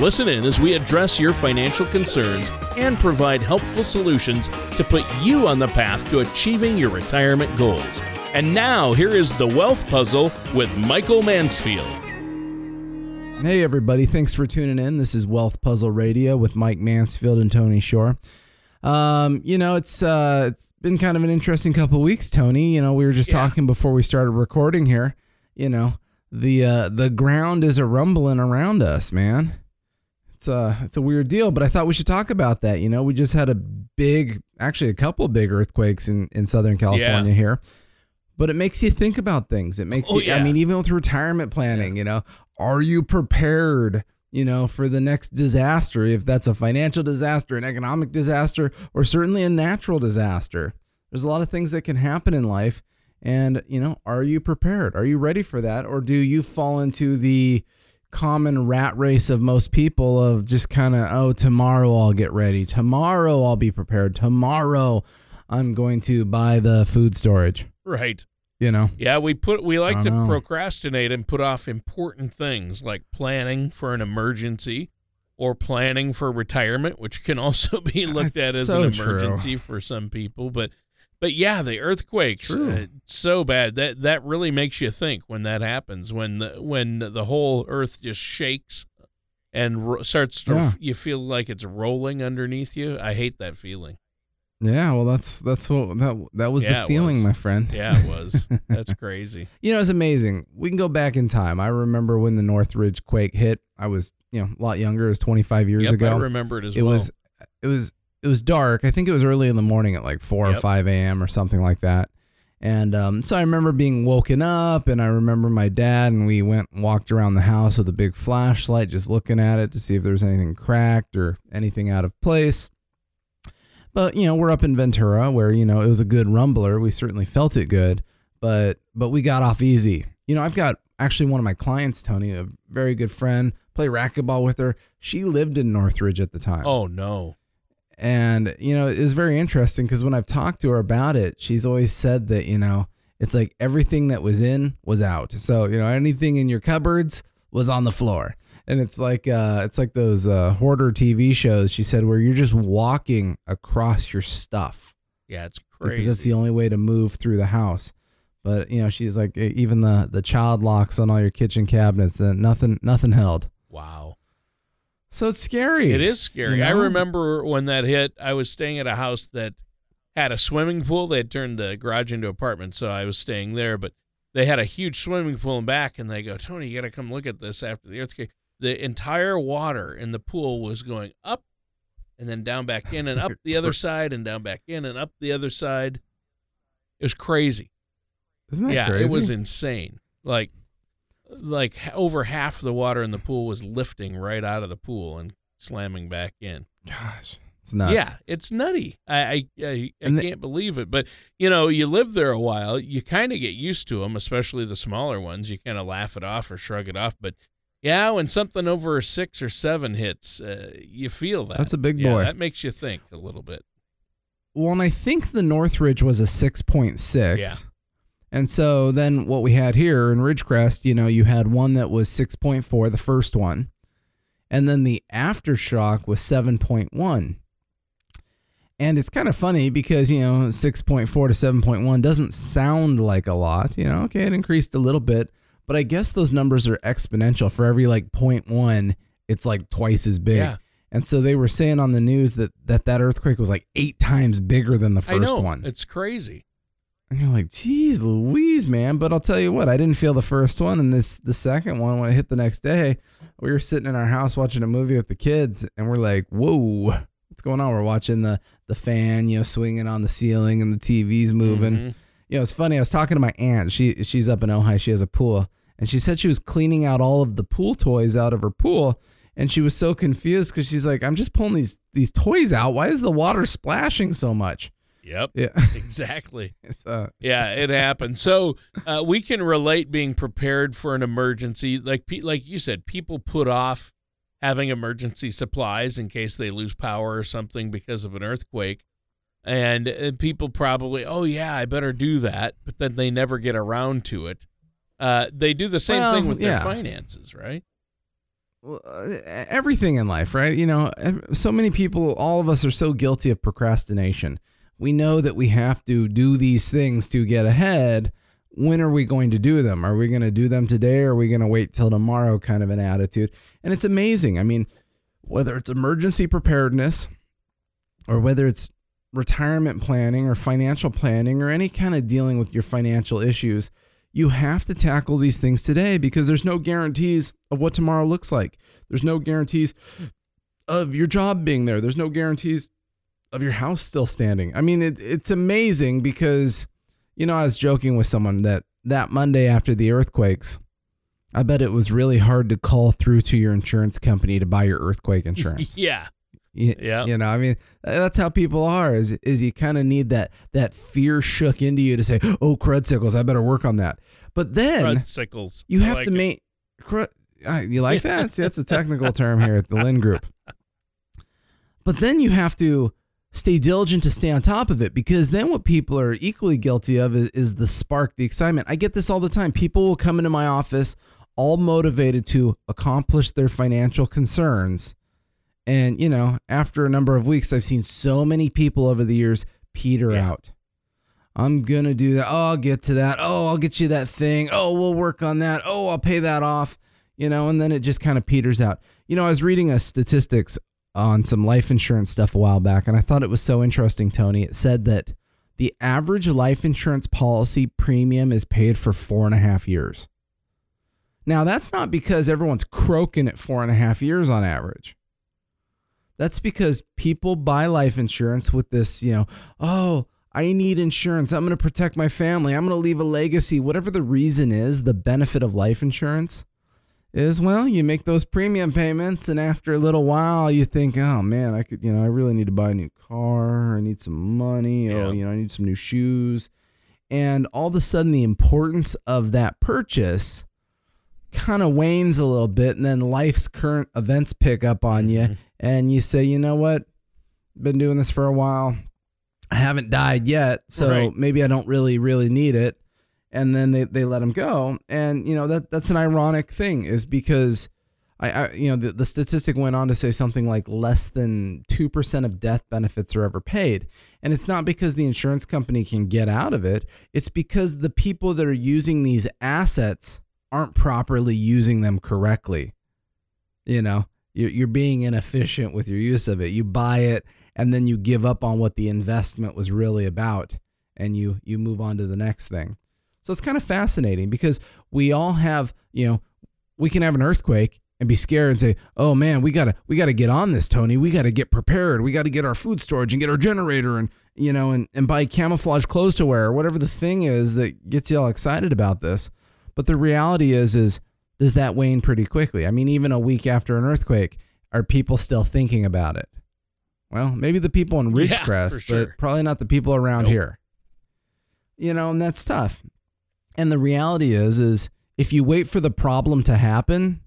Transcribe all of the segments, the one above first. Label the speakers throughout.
Speaker 1: Listen in as we address your financial concerns and provide helpful solutions to put you on the path to achieving your retirement goals. And now, here is the Wealth Puzzle with Michael Mansfield.
Speaker 2: Hey, everybody. Thanks for tuning in. This is Wealth Puzzle Radio with Mike Mansfield and Tony Shore. Um, you know, it's uh, it's been kind of an interesting couple weeks, Tony. You know, we were just
Speaker 1: Yeah.
Speaker 2: talking before we started recording here. You know, the uh, the ground is a rumbling around us, man. It's a it's a weird deal, but I thought we should talk about that. You know, we just had a big, actually a couple big earthquakes in in Southern California here. But it makes you think about things. It makes
Speaker 1: Oh,
Speaker 2: you. I mean, even with retirement planning, you know, are you prepared? You know, for the next disaster, if that's a financial disaster, an economic disaster, or certainly a natural disaster. There's a lot of things that can happen in life. And, you know, are you prepared? Are you ready for that? Or do you fall into the common rat race of most people of just kind of, oh, tomorrow I'll get ready. Tomorrow I'll be prepared. Tomorrow I'm going to buy the food storage,
Speaker 1: Right.
Speaker 2: you know?
Speaker 1: Yeah, we put we like to
Speaker 2: know.
Speaker 1: procrastinate and put off important things like planning for an emergency or planning for retirement, which can also be looked
Speaker 2: That's
Speaker 1: at as
Speaker 2: so
Speaker 1: an
Speaker 2: true.
Speaker 1: emergency for some people. But but yeah, the earthquakes uh, so bad that that really makes you think when that happens when the, when the whole earth just shakes and ro- starts to
Speaker 2: Yeah.
Speaker 1: you feel like it's rolling underneath you. I hate that feeling.
Speaker 2: Yeah, well, that's that's what that that was
Speaker 1: Yeah,
Speaker 2: the feeling,
Speaker 1: was.
Speaker 2: my friend.
Speaker 1: Yeah, it was. That's crazy.
Speaker 2: You know, it's amazing. We can go back in time. I remember when the Northridge quake hit. I was, you know, a lot younger. It was 25 years
Speaker 1: Yep,
Speaker 2: ago.
Speaker 1: I remember it as
Speaker 2: it
Speaker 1: well.
Speaker 2: was, it was, it was dark. I think it was early in the morning at like four or 5 a.m. or something like that. And um, so I remember being woken up, and I remember my dad, and we went and walked around the house with a big flashlight, just looking at it to see if there was anything cracked or anything out of place. But you know, we're up in Ventura, where you know it was a good rumbler. We certainly felt it good, but but we got off easy. You know, I've got actually one of my clients, Tony, a very good friend, play racquetball with her. She lived in Northridge at the time.
Speaker 1: Oh no.
Speaker 2: And, you know, it was very interesting because when I've talked to her about it, she's always said that, you know, it's like everything that was in was out. So, you know, anything in your cupboards was on the floor. And it's like uh it's like those uh hoarder TV shows she said where you're just walking across your stuff
Speaker 1: Yeah, it's crazy.
Speaker 2: because that's the only way to move through the house. But, you know, she's like even the the child locks on all your kitchen cabinets, uh, nothing nothing held.
Speaker 1: wow.
Speaker 2: So it's scary.
Speaker 1: It is scary.
Speaker 2: you
Speaker 1: I remember when that hit, I was staying at a house that had a swimming pool. They had turned the garage into apartment, so I was staying there, but they had a huge swimming pool in back and they go, "Tony, you got to come look at this after the earthquake." The entire water in the pool was going up and then down back in and up the other side and down back in and up the other side. It was crazy.
Speaker 2: Isn't that
Speaker 1: yeah,
Speaker 2: crazy?
Speaker 1: it was insane. Like like over half the water in the pool was lifting right out of the pool and slamming back in.
Speaker 2: Gosh, it's nuts.
Speaker 1: Yeah, it's nutty. I I, I, I
Speaker 2: the-
Speaker 1: can't believe it. But you know, you live there a while, you kind of get used to them, especially the smaller ones. You kind of laugh it off or shrug it off. But yeah, when something over six or seven hits, uh, you feel that.
Speaker 2: That's a big
Speaker 1: Yeah,
Speaker 2: boy.
Speaker 1: That makes you think a little bit.
Speaker 2: Well, and I think the Northridge was a 6.6.
Speaker 1: Yeah.
Speaker 2: And so then what we had here in Ridgecrest, you know, you had one that was 6.4, the first one. And then the aftershock was 7.1. And it's kind of funny because, you know, 6.4 to 7.1 doesn't sound like a lot. You know, okay, it increased a little bit. But I guess those numbers are exponential. For every like 0.1, it's like twice as big.
Speaker 1: Yeah.
Speaker 2: And so they were saying on the news that that, that earthquake was like eight times bigger than the first I
Speaker 1: know
Speaker 2: one.
Speaker 1: it's crazy.
Speaker 2: And you're like, geez, Louise, man. But I'll tell you what, I didn't feel the first one, and this the second one when it hit the next day, we were sitting in our house watching a movie with the kids, and we're like, whoa, what's going on? We're watching the the fan, you know, swinging on the ceiling, and the TV's moving.
Speaker 1: Mhm.
Speaker 2: You know, it's funny. I was talking to my aunt. She she's up in Ojai. She has a pool, and she said she was cleaning out all of the pool toys out of her pool, and she was so confused because she's like, I'm just pulling these these toys out. Why is the water splashing so much?
Speaker 1: Yep.
Speaker 2: Yeah.
Speaker 1: Exactly.
Speaker 2: It's uh
Speaker 1: Yeah, it happens. So uh, we can relate being prepared for an emergency. Like like you said, people put off having emergency supplies in case they lose power or something because of an earthquake. And uh, people probably, oh yeah, I better do that, but then they never get around to it. Uh, they do the same
Speaker 2: Well,
Speaker 1: thing with their finances, right?
Speaker 2: well, uh, everything in life, right? You know, so many people, all of us are so guilty of procrastination. We know that we have to do these things to get ahead. When are we going to do them? Are we going to do them today or are we going to wait till tomorrow kind of an attitude? And it's amazing. I mean, whether it's emergency preparedness or whether it's retirement planning or financial planning or any kind of dealing with your financial issues, you have to tackle these things today because there's no guarantees of what tomorrow looks like. There's no guarantees of your job being there. There's no guarantees of your house still standing. I mean, it, it's amazing because, you know, I was joking with someone that that Monday after the earthquakes, I bet it was really hard to call through to your insurance company to buy your earthquake insurance.
Speaker 1: yeah.
Speaker 2: You,
Speaker 1: Yeah.
Speaker 2: You know, I mean, that's how people are. Is is you kind of need that that fear shook into you to say, "Oh, crud sickles, I better work on that." But then
Speaker 1: sickles.
Speaker 2: you have
Speaker 1: like
Speaker 2: to make. Crud, uh, you like that? See, that's a technical term here at the Lynd Group. But then you have to stay diligent to stay on top of it because then what people are equally guilty of is, is the spark, the excitement. I get this all the time. People will come into my office all motivated to accomplish their financial concerns. And, you know, after a number of weeks, I've seen so many people over the years peter
Speaker 1: Yeah.
Speaker 2: out. I'm going to do that. Oh, I'll get to that. Oh, I'll get you that thing. Oh, we'll work on that. Oh, I'll pay that off. You know, and then it just kind of peters out. You know, I was reading a statistics on some life insurance stuff a while back, and I thought it was so interesting, Tony. It said that the average life insurance policy premium is paid for four and a half years. Now, that's not because everyone's croaking at four and a half years on average. That's because people buy life insurance with this, you know, oh, I need insurance. I'm going to protect my family. I'm going to leave a legacy. Whatever the reason is, the benefit of life insurance is, well, you make those premium payments, and after a little while, you think, oh man, I could, you know, I really need to buy a new car. I need some money. Oh, you know, I need some new shoes. And all of a sudden, the importance of that purchase kind of wanes a little bit, and then life's current events pick up on you,
Speaker 1: Mhm.
Speaker 2: and you say, you know what? Been doing this for a while. I haven't died yet, so
Speaker 1: Right.
Speaker 2: maybe I don't really, really need it. And then they, they let him go. And, you know, that that's an ironic thing is because I, I you know, the, the statistic went on to say something like less than 2% of death benefits are ever paid. And it's not because the insurance company can get out of it. It's because the people that are using these assets aren't properly using them correctly. You know, you're, you're being inefficient with your use of it. You buy it and then you give up on what the investment was really about and you you move on to the next thing. So it's kind of fascinating because we all have, you know, we can have an earthquake and be scared and say, "Oh man, we got to we got to get on this, Tony. We got to get prepared. We got to get our food storage and get our generator and, you know, and and buy camouflage clothes to wear or whatever the thing is that gets you all excited about this." But the reality is is does that wane pretty quickly? I mean, even a week after an earthquake, are people still thinking about it? Well, maybe the people in
Speaker 1: Yeah,
Speaker 2: Ridgecrest,
Speaker 1: for sure.
Speaker 2: but probably not the people around
Speaker 1: Nope.
Speaker 2: here. You know, and that's tough. And the reality is is if you wait for the problem to happen,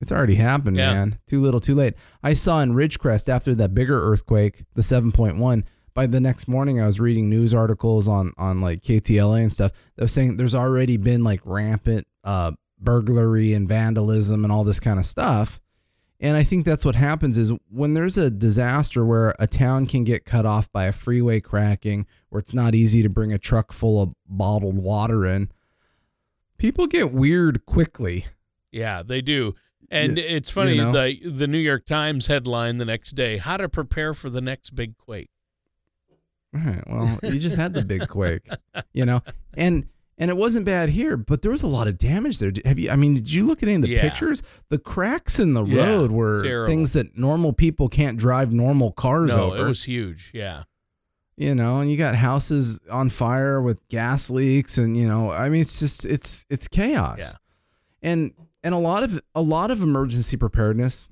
Speaker 2: it's already happened,
Speaker 1: Yeah.
Speaker 2: man. Too little, too late. I saw in Ridgecrest after that bigger earthquake, the 7.1, by the next morning I was reading news articles on on like KTLA and stuff that was saying there's already been like rampant uh burglary and vandalism and all this kind of stuff. And I think that's what happens is when there's a disaster where a town can get cut off by a freeway cracking, where it's not easy to bring a truck full of bottled water in, people get weird quickly.
Speaker 1: Yeah, they do. And it's funny
Speaker 2: know?
Speaker 1: the the New York Times headline the next day: "How to prepare for the next big quake."
Speaker 2: All right. Well, you just had the big quake, you know, and and it wasn't bad here, but there was a lot of damage there. Have you? I mean, did you look at any of the
Speaker 1: Yeah.
Speaker 2: pictures? The cracks in the
Speaker 1: Yeah,
Speaker 2: road were
Speaker 1: terrible.
Speaker 2: things that normal people can't drive normal cars
Speaker 1: No,
Speaker 2: over.
Speaker 1: it was huge. Yeah,
Speaker 2: you know, and you got houses on fire with gas leaks, and you know, I mean, it's just it's it's chaos.
Speaker 1: Yeah.
Speaker 2: And and a lot of a lot of emergency preparedness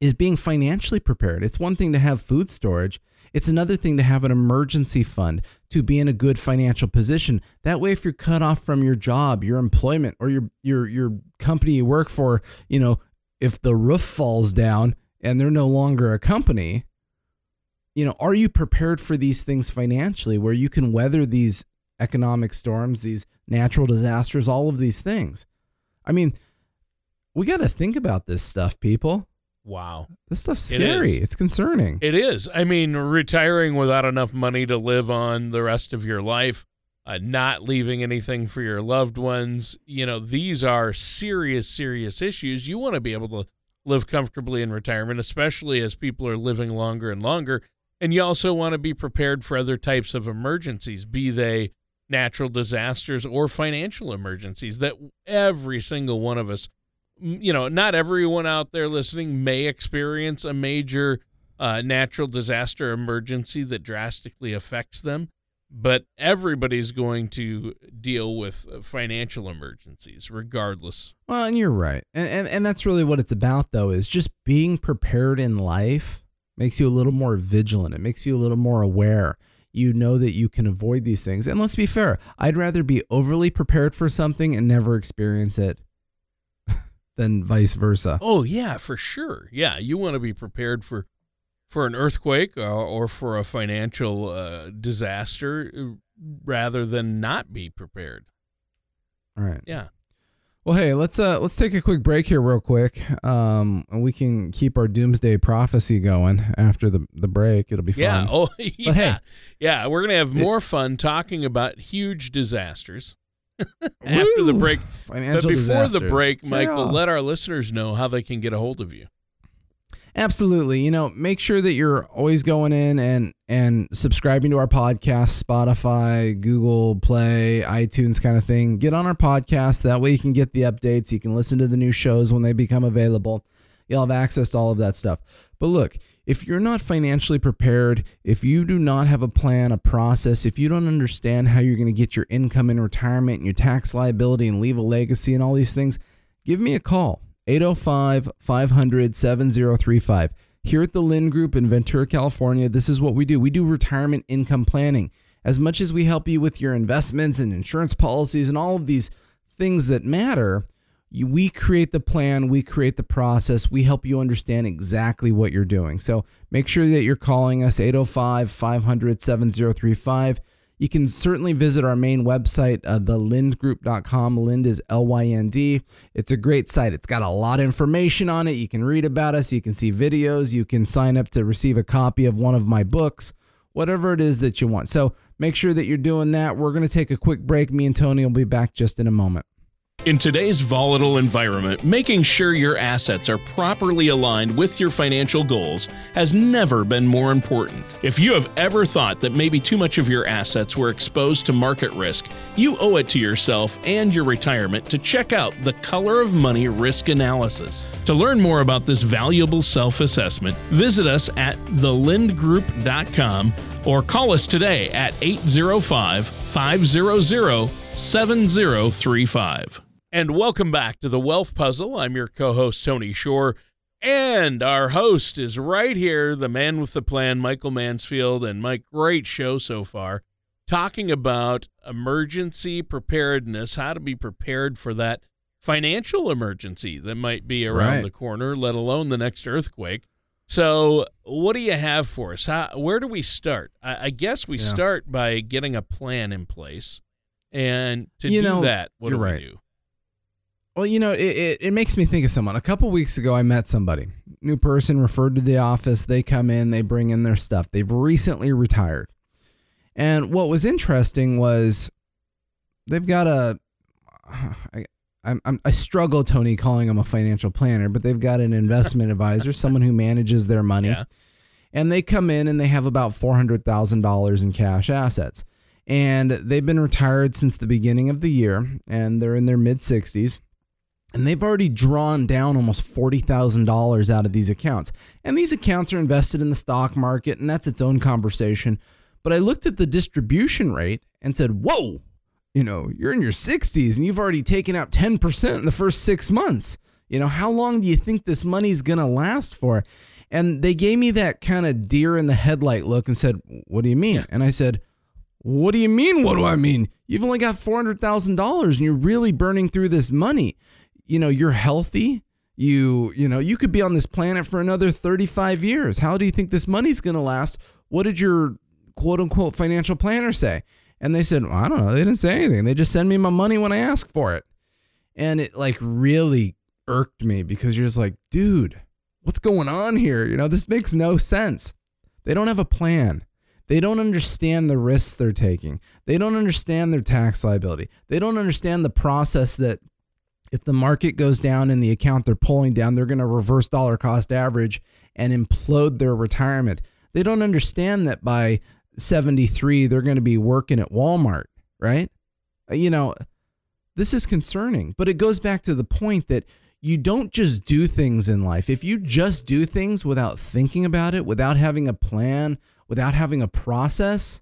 Speaker 2: is being financially prepared. It's one thing to have food storage. It's another thing to have an emergency fund to be in a good financial position. That way, if you're cut off from your job, your employment, or your your your company you work for, you know, if the roof falls down and they're no longer a company, you know, are you prepared for these things financially where you can weather these economic storms, these natural disasters, all of these things? I mean, we got to think about this stuff, people.
Speaker 1: Wow.
Speaker 2: This stuff's scary.
Speaker 1: It
Speaker 2: it's concerning.
Speaker 1: It is. I mean, retiring without enough money to live on the rest of your life, uh, not leaving anything for your loved ones, you know, these are serious, serious issues. You want to be able to live comfortably in retirement, especially as people are living longer and longer. And you also want to be prepared for other types of emergencies, be they natural disasters or financial emergencies that every single one of us you know, not everyone out there listening may experience a major uh, natural disaster emergency that drastically affects them, but everybody's going to deal with uh, financial emergencies regardless.
Speaker 2: Well, and you're right. And, and and that's really what it's about though is just being prepared in life makes you a little more vigilant. It makes you a little more aware. You know that you can avoid these things. And let's be fair, I'd rather be overly prepared for something and never experience it than vice versa.
Speaker 1: Oh yeah, for sure. Yeah, you want to be prepared for for an earthquake or, or for a financial uh, disaster uh, rather than not be prepared.
Speaker 2: All right.
Speaker 1: Yeah.
Speaker 2: Well, hey, let's uh let's take a quick break here real quick. Um and we can keep our doomsday prophecy going after the the break. It'll be fun.
Speaker 1: Yeah. Oh, yeah.
Speaker 2: hey,
Speaker 1: yeah, we're going to have more fun talking about huge disasters after the break.
Speaker 2: Financial
Speaker 1: but before the break, Michael,
Speaker 2: Chaos.
Speaker 1: let our listeners know how they can get a hold of you.
Speaker 2: Absolutely. You know, make sure that you're always going in and and subscribing to our podcast, Spotify, Google Play, iTunes kind of thing. Get on our podcast. That way you can get the updates. You can listen to the new shows when they become available. You'll have access to all of that stuff. But look, if you're not financially prepared, if you do not have a plan, a process, if you don't understand how you're going to get your income in retirement and your tax liability and leave a legacy and all these things, give me a call. 805 500 7035. Here at the Lynd Group in Ventura, California, this is what we do. We do retirement income planning. As much as we help you with your investments and insurance policies and all of these things that matter, we create the plan, we create the process, we help you understand exactly what you're doing. So make sure that you're calling us 805 500 7035. You can certainly visit our main website, uh, thelyndgroup.com. Lynd is L Y N D. It's a great site. It's got a lot of information on it. You can read about us, you can see videos, you can sign up to receive a copy of one of my books, whatever it is that you want. So make sure that you're doing that. We're going to take a quick break. Me and Tony will be back just in a moment.
Speaker 1: In today's volatile environment, making sure your assets are properly aligned with your financial goals has never been more important. If you have ever thought that maybe too much of your assets were exposed to market risk, you owe it to yourself and your retirement to check out the Color of Money Risk Analysis. To learn more about this valuable self assessment, visit us at thelyndgroup.com or call us today at 805 500 7035. And welcome back to the Wealth Puzzle. I'm your co host, Tony Shore. And our host is right here, the man with the plan, Michael Mansfield. And Mike, great show so far, talking about emergency preparedness, how to be prepared for that financial emergency that might be around
Speaker 2: Right.
Speaker 1: the corner, let alone the next earthquake. So, what do you have for us? How, where do we start? I, I guess we
Speaker 2: Yeah.
Speaker 1: start by getting a plan in place. And to
Speaker 2: You
Speaker 1: do
Speaker 2: know,
Speaker 1: that, what do we
Speaker 2: right.
Speaker 1: do?
Speaker 2: Well, you know, it, it, it makes me think of someone. A couple weeks ago, I met somebody, new person referred to the office. They come in, they bring in their stuff. They've recently retired. And what was interesting was they've got a, I, I'm, I'm, I struggle, Tony, calling them a financial planner, but they've got an investment advisor, someone who manages their money.
Speaker 1: Yeah.
Speaker 2: And they come in and they have about $400,000 in cash assets. And they've been retired since the beginning of the year and they're in their mid 60s and they've already drawn down almost $40,000 out of these accounts. And these accounts are invested in the stock market, and that's its own conversation. But I looked at the distribution rate and said, Whoa, you know, you're in your 60s and you've already taken out 10% in the first six months. You know, how long do you think this money's going to last for? And they gave me that kind of deer in the headlight look and said, What do you mean?
Speaker 1: Yeah.
Speaker 2: And I said, What do you mean? What do I mean? You've only got $400,000 and you're really burning through this money. You know, you're healthy. You, you know, you could be on this planet for another 35 years. How do you think this money's going to last? What did your quote unquote financial planner say? And they said, well, I don't know. They didn't say anything. They just send me my money when I ask for it. And it like really irked me because you're just like, dude, what's going on here? You know, this makes no sense. They don't have a plan. They don't understand the risks they're taking. They don't understand their tax liability. They don't understand the process that if the market goes down in the account they're pulling down, they're going to reverse dollar cost average and implode their retirement. They don't understand that by 73 they're going to be working at Walmart, right? Uh, You know, this is concerning, but it goes back to the point that you don't just do things in life. If you just do things without thinking about it, without having a plan, without having a process,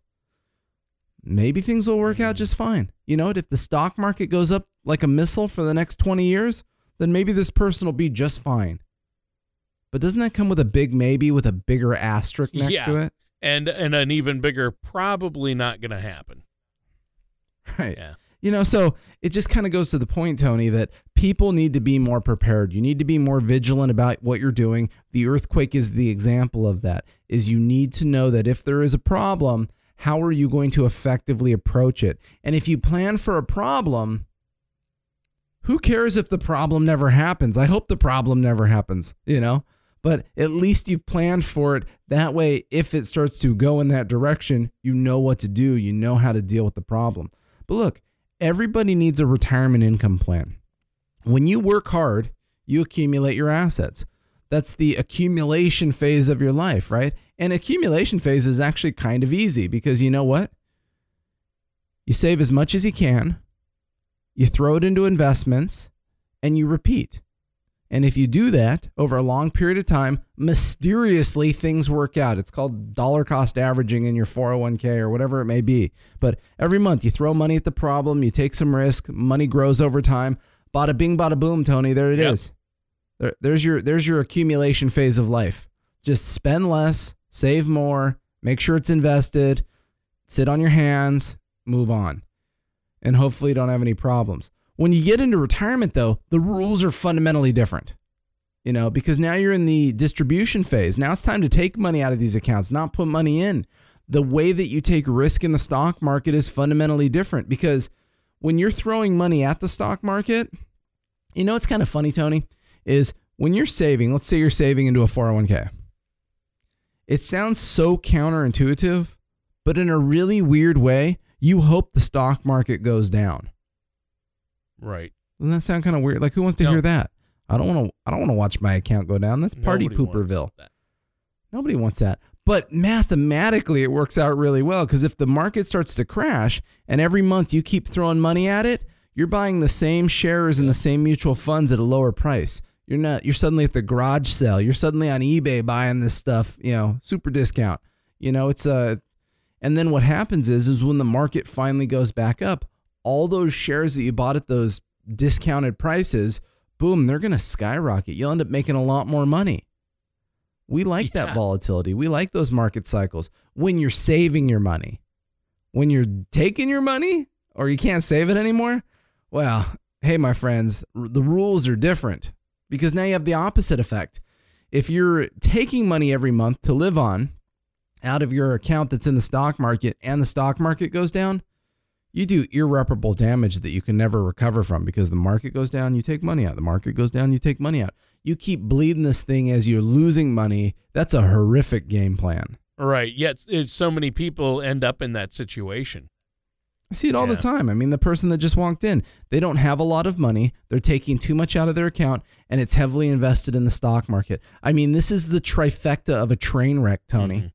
Speaker 2: maybe things will work out just fine. You know what? If the stock market goes up like a missile for the next 20 years, then maybe this person will be just fine. But doesn't that come with a big maybe with a bigger asterisk next
Speaker 1: Yeah.
Speaker 2: to it?
Speaker 1: And and an even bigger probably not going to happen.
Speaker 2: Right.
Speaker 1: Yeah.
Speaker 2: You know, so it just kind of goes to the point, Tony, that people need to be more prepared. You need to be more vigilant about what you're doing. The earthquake is the example of that. Is you need to know that if there is a problem, how are you going to effectively approach it? And if you plan for a problem, who cares if the problem never happens? I hope the problem never happens, you know? But at least you've planned for it. That way, if it starts to go in that direction, you know what to do. You know how to deal with the problem. But look, everybody needs a retirement income plan. When you work hard, you accumulate your assets. That's the accumulation phase of your life, right? And accumulation phase is actually kind of easy because you know what? You save as much as you can, you throw it into investments, and you repeat. And if you do that over a long period of time, mysteriously things work out. It's called dollar cost averaging in your 401k or whatever it may be. But every month you throw money at the problem, you take some risk, money grows over time. Bada bing, bada boom, Tony. There it is.
Speaker 1: Yep.
Speaker 2: There, there's your there's your accumulation phase of life. Just spend less, save more, make sure it's invested, sit on your hands, move on, and hopefully don't have any problems. When you get into retirement, though, the rules are fundamentally different. You know, because now you're in the distribution phase. Now it's time to take money out of these accounts, not put money in. The way that you take risk in the stock market is fundamentally different because when you're throwing money at the stock market, you know, it's kind of funny, Tony, is when you're saving, let's say you're saving into a 401k. It sounds so counterintuitive, but in a really weird way, you hope the stock market goes down.
Speaker 1: Right.
Speaker 2: Doesn't that sound kind of weird? Like who wants to
Speaker 1: No.
Speaker 2: hear that? I don't want to I don't want to watch my account go down. That's party
Speaker 1: Nobody wants
Speaker 2: pooperville.
Speaker 1: that.
Speaker 2: Nobody wants that. But mathematically, it works out really well because if the market starts to crash and every month you keep throwing money at it, you're buying the same shares in the same mutual funds at a lower price. You're not. You're suddenly at the garage sale. You're suddenly on eBay buying this stuff. You know, super discount. You know, it's a. And then what happens is, is when the market finally goes back up, all those shares that you bought at those discounted prices, boom, they're gonna skyrocket. You'll end up making a lot more money. We like that volatility. We like those market cycles when you're saving your money. When you're taking your money or you can't save it anymore, well, hey, my friends, the rules are different because now you have the opposite effect. If you're taking money every month to live on out of your account that's in the stock market and the stock market goes down, you do irreparable damage that you can never recover from because the market goes down, you take money out. The market goes down, you take money out. You keep bleeding this thing as you're losing money. That's a horrific game plan.
Speaker 1: Right. Yet it's so many people end up in that situation.
Speaker 2: I see it all the time. I mean, the person that just walked in, they don't have a lot of money. They're taking too much out of their account and it's heavily invested in the stock market. I mean, this is the trifecta of a train wreck, Tony.
Speaker 1: Mhm.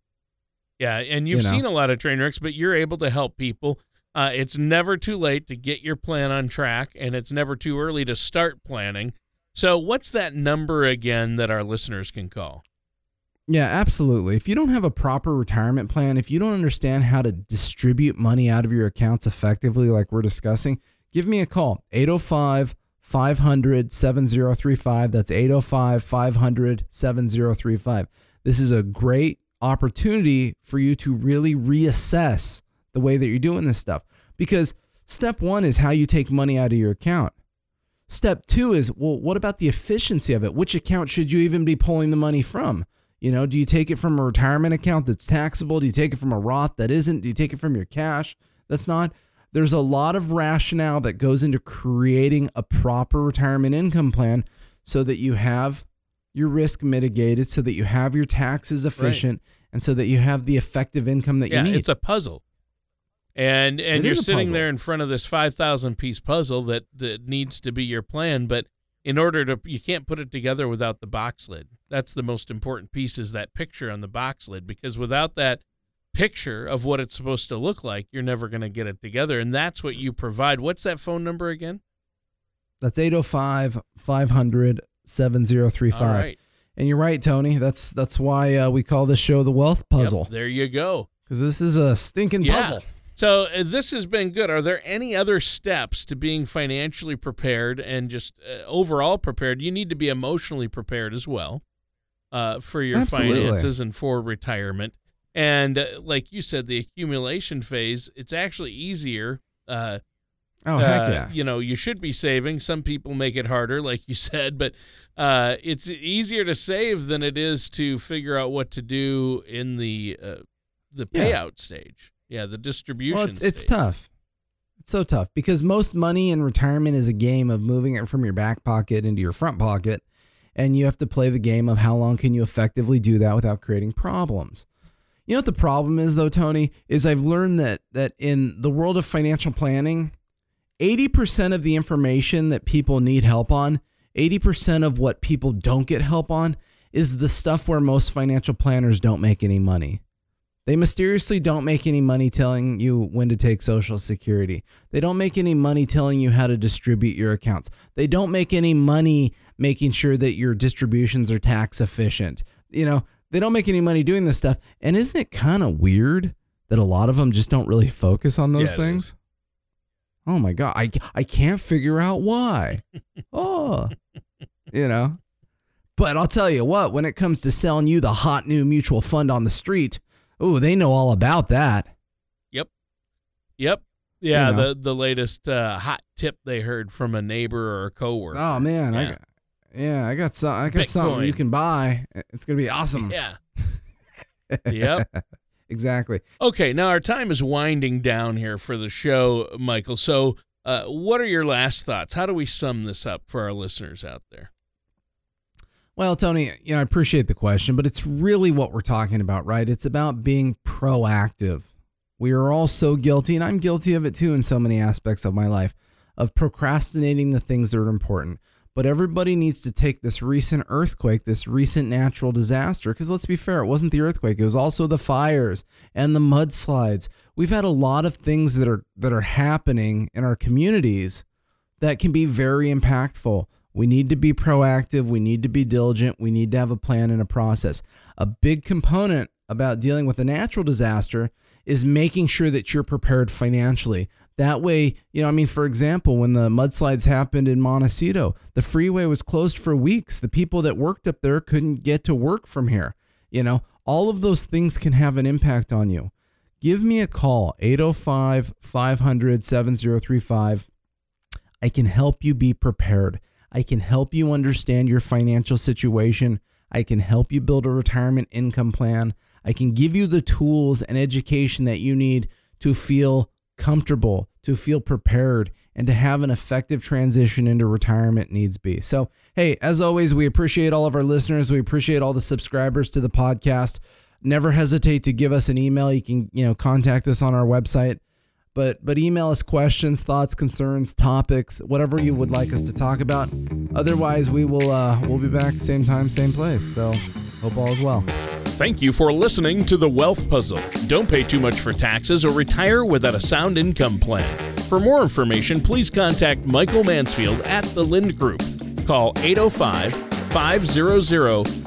Speaker 1: Yeah, and you've
Speaker 2: You know.
Speaker 1: seen a lot of train wrecks, but you're able to help people. Uh, it's never too late to get your plan on track, and it's never too early to start planning. So, what's that number again that our listeners can call?
Speaker 2: Yeah, absolutely. If you don't have a proper retirement plan, if you don't understand how to distribute money out of your accounts effectively, like we're discussing, give me a call 805 500 7035. That's 805 500 7035. This is a great opportunity for you to really reassess the way that you're doing this stuff. Because step one is how you take money out of your account. Step two is, well, what about the efficiency of it? Which account should you even be pulling the money from? You know, do you take it from a retirement account that's taxable? Do you take it from a Roth that isn't? Do you take it from your cash that's not? There's a lot of rationale that goes into creating a proper retirement income plan so that you have your risk mitigated, so that you have your taxes efficient, right. and so that you have the effective income that
Speaker 1: yeah,
Speaker 2: you need.
Speaker 1: It's a puzzle. And and it you're sitting there in front of this 5,000 piece puzzle that that needs to be your plan, but in order to you can't put it together without the box lid. That's the most important piece is that picture on the box lid because without that picture of what it's supposed to look like, you're never going to get it together and that's what you provide. What's that phone number again?
Speaker 2: That's 805 500 7035. And you're right, Tony. That's that's why uh, we call this show the Wealth Puzzle.
Speaker 1: Yep, there you go.
Speaker 2: Because this is a stinking yeah. puzzle.
Speaker 1: So uh, this has been good. Are there any other steps to being financially prepared and just uh, overall prepared? You need to be emotionally prepared as well uh, for your Absolutely. finances and for retirement. And uh, like you said, the accumulation phase, it's actually easier.
Speaker 2: Uh, oh heck uh, yeah!
Speaker 1: You know, you should be saving. Some people make it harder, like you said, but it's easier to save than it is to figure out what to do in the the payout yeah. stage. Yeah, the distribution.
Speaker 2: Well, it's, it's tough. It's so tough because most money in retirement is a game of moving it from your back pocket into your front pocket, and you have to play the game of how long can you effectively do that without creating problems. You know what the problem is though, Tony, is I've learned that that in the world of financial planning, 80% of the information that people need help on, 80% of what people don't get help on is the stuff where most financial planners don't make any money. They mysteriously don't make any money telling you when to take Social Security. They don't make any money telling you how to distribute your accounts. They don't make any money making sure that your distributions are tax efficient. You know, they don't make any money doing this stuff. And isn't it kind of weird that a lot of them just don't really focus on those yeah, things? Oh my God. I, I can't figure out why. oh, you know. But I'll tell you what, when it comes to selling you the hot new mutual fund on the street, Oh, they know all about that.
Speaker 1: Yep. Yep. Yeah, you know. the the latest uh, hot tip they heard from a neighbor or a coworker.
Speaker 2: Oh man, yeah. I got yeah, I got some I got Bitcoin. something you can buy. It's gonna be awesome.
Speaker 1: Yeah. yep.
Speaker 2: Exactly.
Speaker 1: Okay, now our time is winding down here for the show, Michael. So, uh, what are your last thoughts? How do we sum this up for our listeners out there?
Speaker 2: Well, Tony, you know, I appreciate the question, but it's really what we're talking about, right? It's about being proactive. We are all so guilty, and I'm guilty of it too in so many aspects of my life, of procrastinating the things that are important. But everybody needs to take this recent earthquake, this recent natural disaster, because let's be fair, it wasn't the earthquake, it was also the fires and the mudslides. We've had a lot of things that are that are happening in our communities that can be very impactful. We need to be proactive. We need to be diligent. We need to have a plan and a process. A big component about dealing with a natural disaster is making sure that you're prepared financially. That way, you know, I mean, for example, when the mudslides happened in Montecito, the freeway was closed for weeks. The people that worked up there couldn't get to work from here. You know, all of those things can have an impact on you. Give me a call, 805 500 7035. I can help you be prepared. I can help you understand your financial situation. I can help you build a retirement income plan. I can give you the tools and education that you need to feel comfortable, to feel prepared, and to have an effective transition into retirement needs be. So, hey, as always, we appreciate all of our listeners. We appreciate all the subscribers to the podcast. Never hesitate to give us an email. You can, you know, contact us on our website but but email us questions, thoughts, concerns, topics, whatever you would like us to talk about. Otherwise, we will uh, we'll be back same time, same place. So hope all is well.
Speaker 1: Thank you for listening to the Wealth Puzzle. Don't pay too much for taxes or retire without a sound income plan. For more information, please contact Michael Mansfield at the Lynd Group. Call 805 500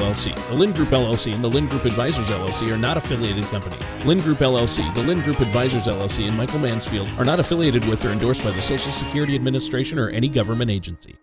Speaker 1: LLC. The Lynd Group LLC and the Lynd Group Advisors LLC are not affiliated companies. Lynd Group LLC the Lynd Group Advisors LLC, and Michael Mansfield are not affiliated with or endorsed by the Social Security Administration or any government agency.